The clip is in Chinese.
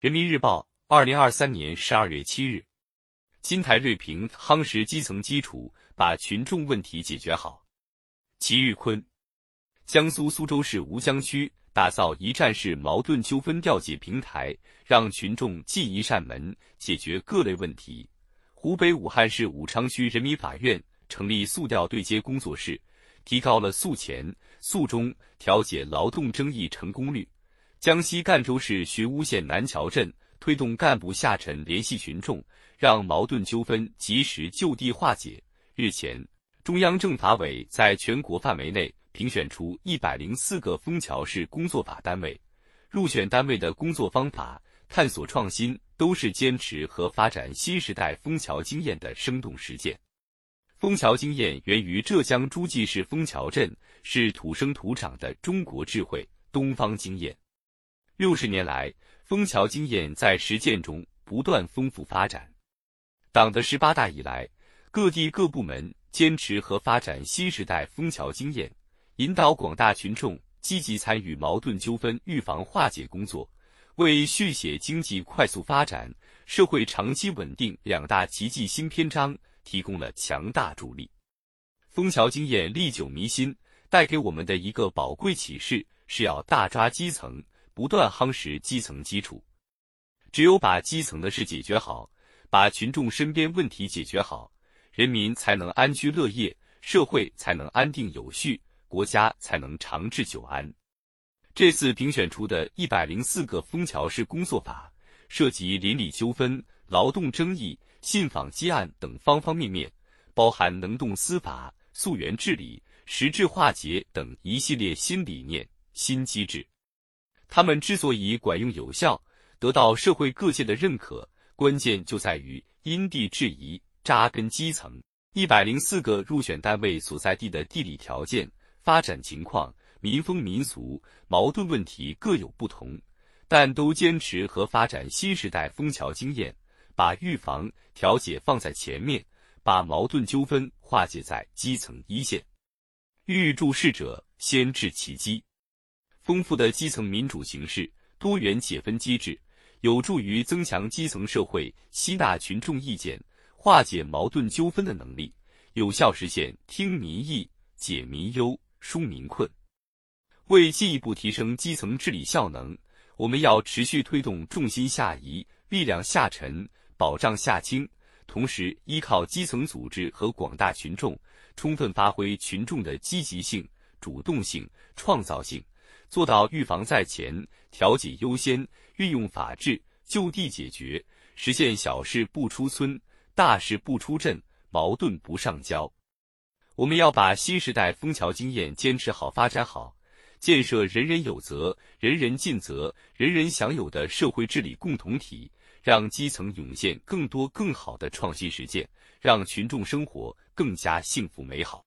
人民日报，二零二三年十二月七日，金台瑞平夯实基层基础，把群众问题解决好。齐玉坤，江苏苏州市吴江区打造一站式矛盾纠纷调解平台，让群众进一扇门解决各类问题。湖北武汉市武昌区人民法院成立诉调对接工作室，提高了诉前、诉中调解劳动争议成功率。江西赣州市寻乌县南桥镇推动干部下沉联系群众，让矛盾纠纷及时就地化解。日前，中央政法委在全国范围内评选出一百零四个枫桥市工作法单位，入选单位的工作方法、探索创新，都是坚持和发展新时代枫桥经验的生动实践。枫桥经验源于浙江诸暨市枫桥镇，是土生土长的中国智慧、东方经验。六十年来，枫桥经验在实践中不断丰富发展。党的十八大以来，各地各部门坚持和发展新时代枫桥经验，引导广大群众积极参与矛盾纠纷预防化解工作，为续写经济快速发展、社会长期稳定两大奇迹新篇章提供了强大助力。枫桥经验历久弥新，带给我们的一个宝贵启示是要大抓基层。不断夯实基层基础，只有把基层的事解决好，把群众身边问题解决好，人民才能安居乐业，社会才能安定有序，国家才能长治久安。这次评选出的一百零四个枫桥市工作法，涉及邻里纠纷、劳动争议、信访积案等方方面面，包含能动司法、溯源治理、实质化解等一系列新理念、新机制。他们之所以管用有效，得到社会各界的认可，关键就在于因地制宜、扎根基层。一百零四个入选单位所在地的地理条件、发展情况、民风民俗、矛盾问题各有不同，但都坚持和发展新时代枫桥经验，把预防调解放在前面，把矛盾纠纷化解在基层一线。欲助事者，先治其机。丰富的基层民主形式、多元解分机制，有助于增强基层社会吸纳群众意见、化解矛盾纠纷的能力，有效实现听民意、解民忧、纾民困。为进一步提升基层治理效能，我们要持续推动重心下移、力量下沉、保障下轻，同时依靠基层组织和广大群众，充分发挥群众的积极性、主动性、创造性。做到预防在前、调解优先、运用法治、就地解决，实现小事不出村、大事不出镇、矛盾不上交。我们要把新时代枫桥经验坚持好、发展好，建设人人有责、人人尽责、人人享有的社会治理共同体，让基层涌现更多更好的创新实践，让群众生活更加幸福美好。